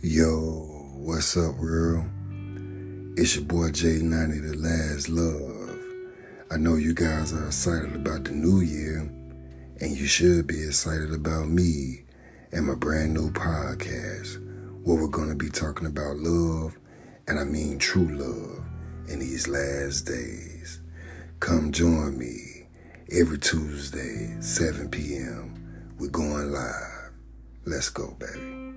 Yo, What's up, girl? It's your boy J90, the last love. I know you guys are excited about the new year, and you should be excited about me and my brand new podcast, where we're going to be talking about love, and I mean true love, in these last days. Come join me every Tuesday, 7 p.m. We're going live. Let's go, baby.